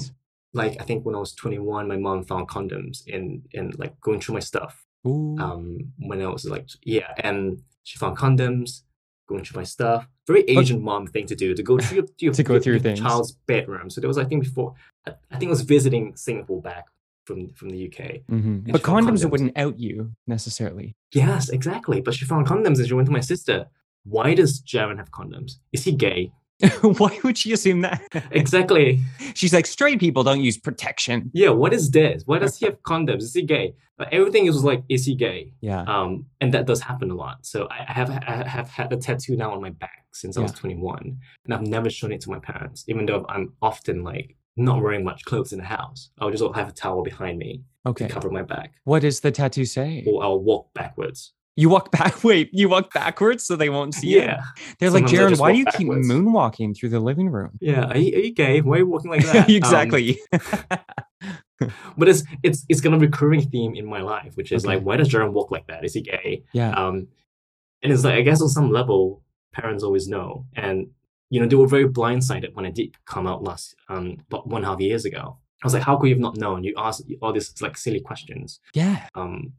Like I think when I was 21, my mom found condoms in in like going through my stuff. Ooh. Um, when I was like yeah, and she found condoms, going through my stuff. Very Asian mom thing to do to go through your, your To go through your things. child's bedroom. So there was I think before I, I think I was visiting Singapore back from from the UK. Mhm. But condoms condoms. wouldn't out you necessarily. Yes, exactly. But she found condoms and she went to my sister. Why does Jaron have condoms? Is he gay? Why would she assume that? Exactly. She's like, straight people don't use protection. Yeah, what is this? Why does he have condoms? Is he gay? But everything is like, is he gay? Yeah. Um, and that does happen a lot. So I have I have had a tattoo now on my back since I was 21, and I've never shown it to my parents, even though I'm often like not wearing much clothes in the house. I'll just have a towel behind me Okay. to cover my back, What does the tattoo say? or I'll walk backwards. You walk back. Wait, you walk backwards so they won't see it? Yeah, They're like, Sometimes I Jaron, why do you keep moonwalking through the living room? yeah. Are you, are you gay? Why are you walking like that? Um, exactly. but it's it's it's got a recurring theme in my life, which is Okay. like, why does Jaron walk like that? Is he gay? yeah. Um, and it's like I guess on some level, parents always know, and you know they were very blindsided when I did come out last um about one and a half years ago. I was like, how could you have not known? You asked all these like silly questions. yeah. Um,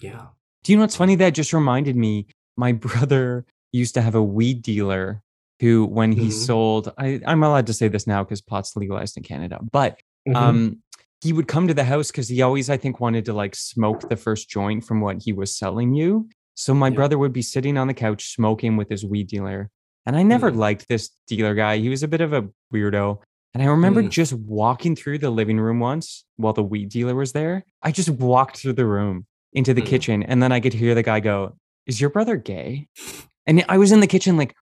yeah. Do you know what's funny? That just reminded me. My brother used to have a weed dealer who, when he Mhm. sold, I, I'm allowed to say this now because pot's legalized in Canada, but Mhm. um, he would come to the house because he always, I think, wanted to like smoke the first joint from what he was selling you. So my Yeah. brother would be sitting on the couch smoking with his weed dealer. And I never Mm. liked this dealer guy. He was a bit of a weirdo. And I remember Mm. just walking through the living room once while the weed dealer was there. I just walked through the room into the Mm. kitchen and then I could hear the guy go, Is your brother gay? And I was in the kitchen like,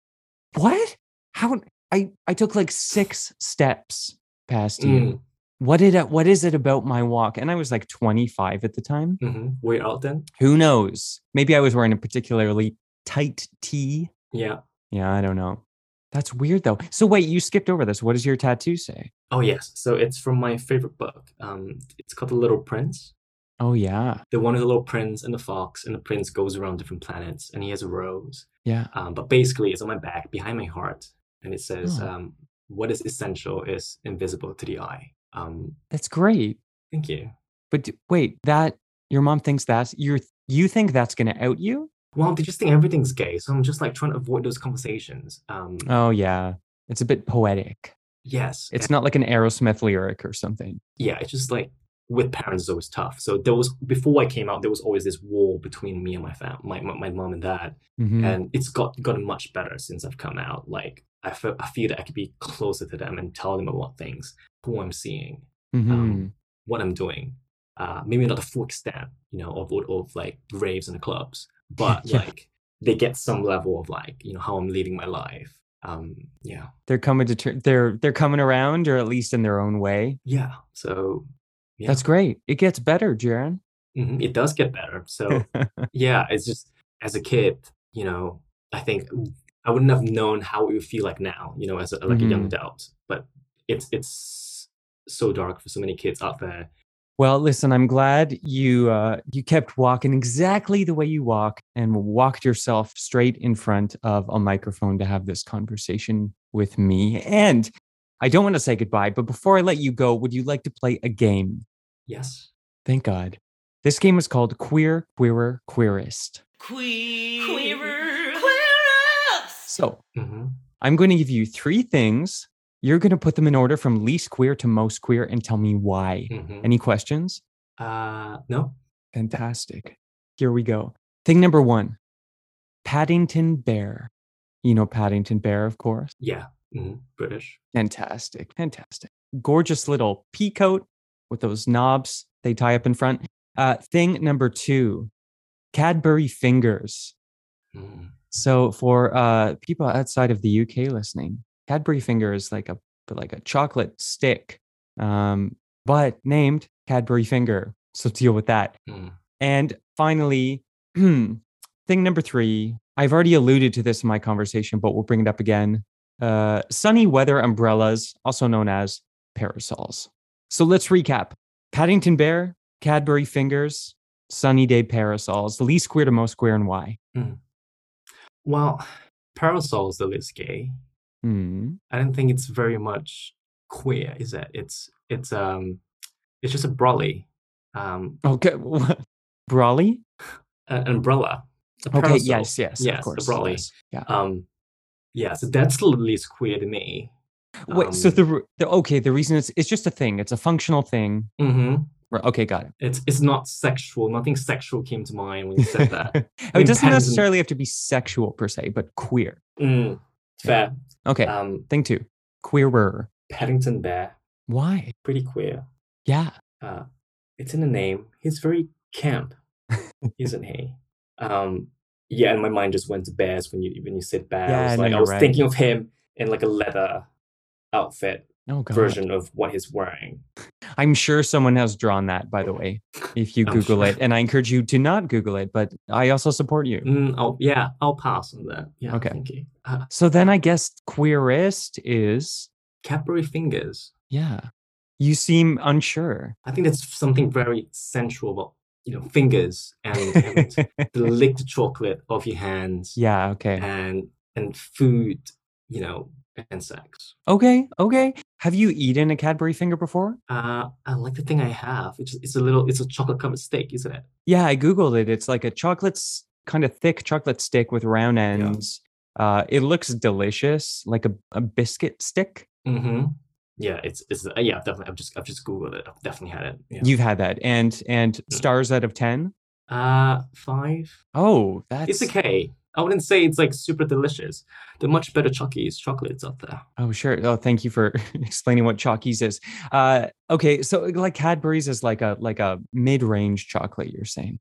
What? How? I, I took like six steps past you. Mm. What did what is it about my walk? And I was like 25 at the time. Mhm. Were you out then? Who knows? Maybe I was wearing a particularly tight tee. Yeah. Yeah, I don't know. That's weird though. So wait, you skipped over this. What does your tattoo say? Oh yes. So it's from my favorite book. Um, it's called The Little Prince. Oh yeah. The one with the little prince and the fox, and the prince goes around different planets, and he has a rose. Yeah. Um, but basically, it's on my back, behind my heart, and it says, Oh. um, "What is essential is invisible to the eye." Um, That's great. thank you. But d- wait, that your mom thinks that's you're you think that's gonna out you? Well, they just think everything's gay, so I'm just like trying to avoid those conversations. Um, Oh yeah. It's a bit poetic. yes, It's not like an Aerosmith lyric or something. yeah, it's just like with parents, is always tough. So there was before I came out, there was always this wall between me and my fam, my my, my mom and dad, Mhm. and it's got gotten much better since I've come out. Like I feel I feel that I could be closer to them and tell them about things, who I'm seeing, Mhm. um, what I'm doing. Uh, maybe not the full extent, you know, of, of, of like raves and the clubs, but Yeah. like they get some level of like, you know, how I'm leading my life. Um, yeah, they're coming to turn they're they're coming around or at least in their own way. yeah. So yeah, That's great. It gets better, Jaron. Mhm, it does get better. So yeah, it's just as a kid, you know, I think I wouldn't have known how it would feel like now, you know, as a, like a young Mhm. adult. But it's it's so dark for so many kids out there. Well, listen, I'm glad you uh, you kept walking exactly the way you walk and walked yourself straight in front of a microphone to have this conversation with me. And I don't want to say goodbye, but before I let you go, would you like to play a game? Yes. Thank God. This game is called Queer, Queerer, Queerest. Queer. Queerer. Queerest. So hmm I'm going to give you three things. You're going to put them in order from least queer to most queer and tell me why. hmm Any questions? Uh, no. Fantastic. Here we go. Thing number one Paddington Bear. You know Paddington Bear, of course. Yeah. Hmm British. Fantastic. Fantastic. Gorgeous little pea coat with those knobs they tie up in front. Uh, thing number two Cadbury Fingers. Mm. So for uh, people outside of the UK listening, Cadbury Finger is like a like a chocolate stick, um, but named Cadbury Finger. So deal with that. Mm. And finally, thing number three. I've already alluded to this in my conversation, but we'll bring it up again. Uh, sunny weather umbrellas, also known as parasols. So let's recap: Paddington Bear, Cadbury Fingers, Sunny Day parasols. The least queer to most queer, and why? Well, parasol's the least gay. Hmm. I don't think it's very much queer, is it? It's it's um it's just a brolly. Um Okay. brolly? an umbrella. A Okay. Yes. Yes. Yes, Of course. a brolly. yes, Yeah. Um yeah, so that's the least queer to me. Wait. So um, the, the okay. The reason it's it's just a thing. It's a functional thing. mhm. Right, Okay. Got it. It's it's not sexual. Nothing sexual came to mind when you said that. it mean, doesn't Paddington- necessarily have to be sexual per se, but queer. Mm, fair. Okay. Um thing two. Queerer. Paddington Bear, Why? pretty queer. Yeah. Uh it's in the name. He's very camp, isn't he? Um yeah, and my mind just went to bears when you when you said bear. I Yeah, like I was right. thinking of him in like a leather outfit Oh version of what he's wearing. I'm sure someone has drawn that. By the way, if you Google it, and I encourage you to not Google it, but I also support you. Mm, oh yeah, I'll pass on that. Yeah, Okay. thank you. Uh, So then I guess queerest is Cadbury fingers. yeah. You seem unsure. I think that's something very sensual about you know fingers and, and the licked chocolate off your hands yeah. Okay. and and food, you know, and sex. Okay. Okay. Have you eaten a Cadbury finger before? Uh, I like the thing I have. It's it's a little it's a chocolate covered steak, isn't it? Yeah, I googled it. It's like a chocolate, kind of thick chocolate stick with round ends. Uh, it looks delicious, like a, a biscuit stick. Mm-hmm. Yeah, it's it's uh, yeah, definitely. I've just I've just googled it. I've definitely had it. Yeah. You've had that, and and Mm. stars out of ten. uh five. Oh, that's It's okay. I wouldn't say it's like super delicious. Are much better Chucky's chocolates out there. Oh, sure. Oh, thank you for explaining what Chalkies is. Uh, okay, so like Cadbury's is like a like a mid-range chocolate. You're saying?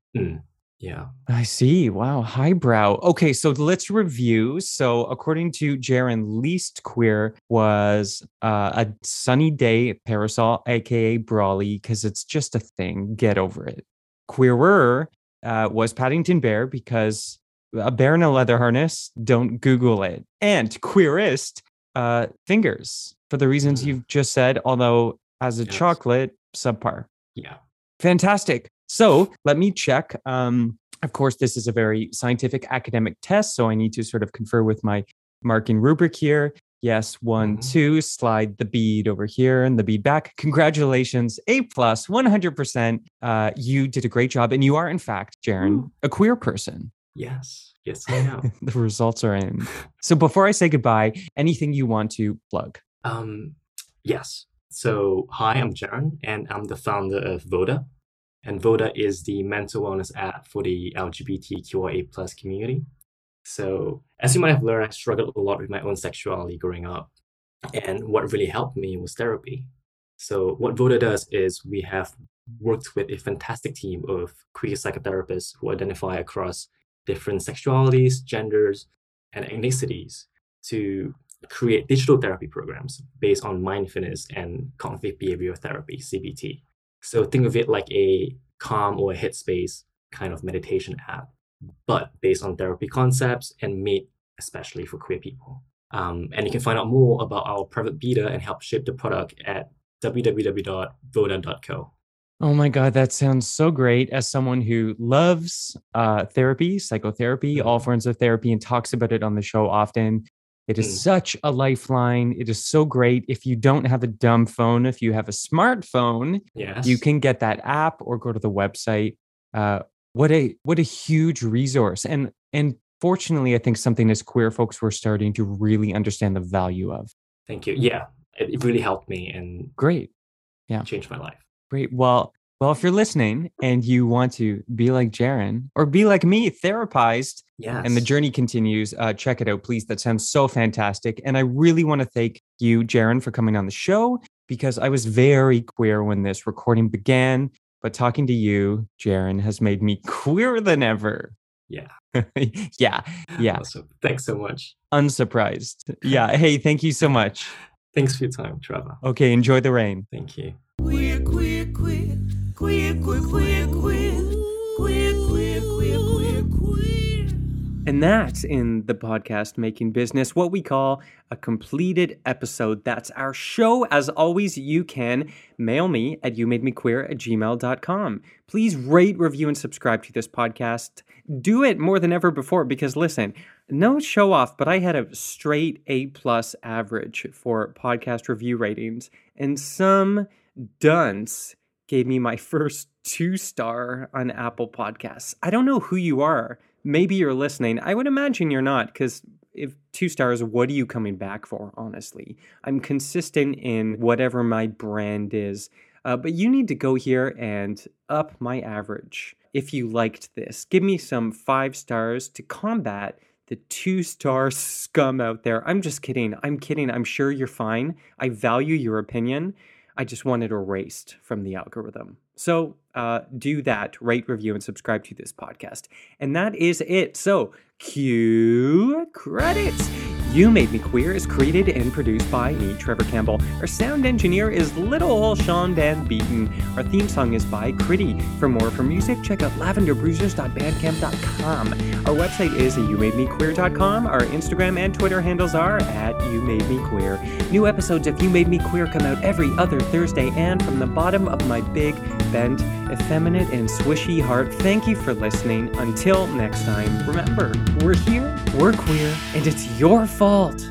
Yeah. I see. Wow, highbrow. Okay, so let's review. So, according to Jaron, least queer was uh, a sunny day parasol, aka brolly, because it's just a thing. Get over it. Queerer uh, was Paddington Bear because a bear in a leather harness. Don't Google it. And queerest uh, fingers for the reasons Mm. you've just said. Although as a Yes. chocolate, subpar. Yeah. Fantastic. So let me check. Um, of course, this is a very scientific academic test, so I need to sort of confer with my marking rubric here. Yes, one, Mhm. two, slide the bead over here and the bead back. Congratulations, A plus, 100%. Uh, you did a great job. And you are, in fact, Jaron, Ooh. a queer person. Yes. Yes, I am. the results are in. So before I say goodbye, anything you want to plug? Um, yes. So, hi, I'm Jaron, and I'm the founder of Voda. And Voda is the mental wellness app for the LGBTQIA plus community. So, as you might have learned, I struggled a lot with my own sexuality growing up. And what really helped me was therapy. So, what Voda does is we have worked with a fantastic team of queer psychotherapists who identify across different sexualities, genders, and ethnicities to create digital therapy programs based on mindfulness and cognitive behavioral therapy, CBT. So think of it like a Calm or a Headspace kind of meditation app, but based on therapy concepts and made especially for queer people. Um, and you can find out more about our private beta and help ship the product at www.voda.co. Oh my God, that sounds so great. As someone who loves uh, therapy, psychotherapy, all Mhm. forms of therapy, and talks about it on the show often, it is Mm. such a lifeline. It is so great. If you don't have a dumb phone, if you have a smartphone, Yes. you can get that app or go to the website. Uh, what a what a huge resource, and and fortunately, I think something as queer folks we're starting to really understand the value of. Thank you. Yeah, it, it really helped me and Great. Yeah. changed my life. Great. Well, Well, if you're listening and you want to be like Jaron or be like me, therapized, Yes. and the journey continues, uh, check it out, please. That sounds so fantastic. And I really want to thank you, Jaron, for coming on the show because I was very queer when this recording began. But talking to you, Jaron, has made me queerer than ever. Yeah. yeah. Yeah. Awesome. Thanks so much. Unsurprised. Yeah. Hey, thank you so much. Thanks for your time, Trevor. Okay. Enjoy the rain. Thank you. Queer, queer, queer, queer, queer, queer, queer, queer, queer, queer, queer. And that's in the podcast making business, what we call a completed episode. That's our show. As always, you can mail me at youmademequeer at gmail.com. Please rate, review, and subscribe to this podcast. Do it more than ever before because listen, no show off, but I had a straight A plus average for podcast review ratings, and some dunce gave me my first two star on Apple Podcasts. I don't know who you are. Maybe you're listening. I would imagine you're not, because if two stars, what are you coming back for, honestly? I'm consistent in whatever my brand is. Uh, but you need to go here and up my average. If you liked this, give me some five stars to combat the two star scum out there. I'm just kidding. I'm kidding. I'm sure you're fine. I value your opinion. I just want it erased from the algorithm. So uh, do that, rate, review, and subscribe to this podcast. And that is it. So cue credits. You Made Me Queer is created and produced by me, Trevor Campbell. Our sound engineer is little old Sean Van Beaton. Our theme song is by Critty. For more from music, check out lavenderbruisers.bandcamp.com. Our website is youmademequeer.com. Our Instagram and Twitter handles are at You Made Me Queer. New episodes of You Made Me Queer come out every other Thursday, and from the bottom of my big, bent, effeminate, and swishy heart, thank you for listening. Until next time, remember, we're here, we're queer, and it's your fault.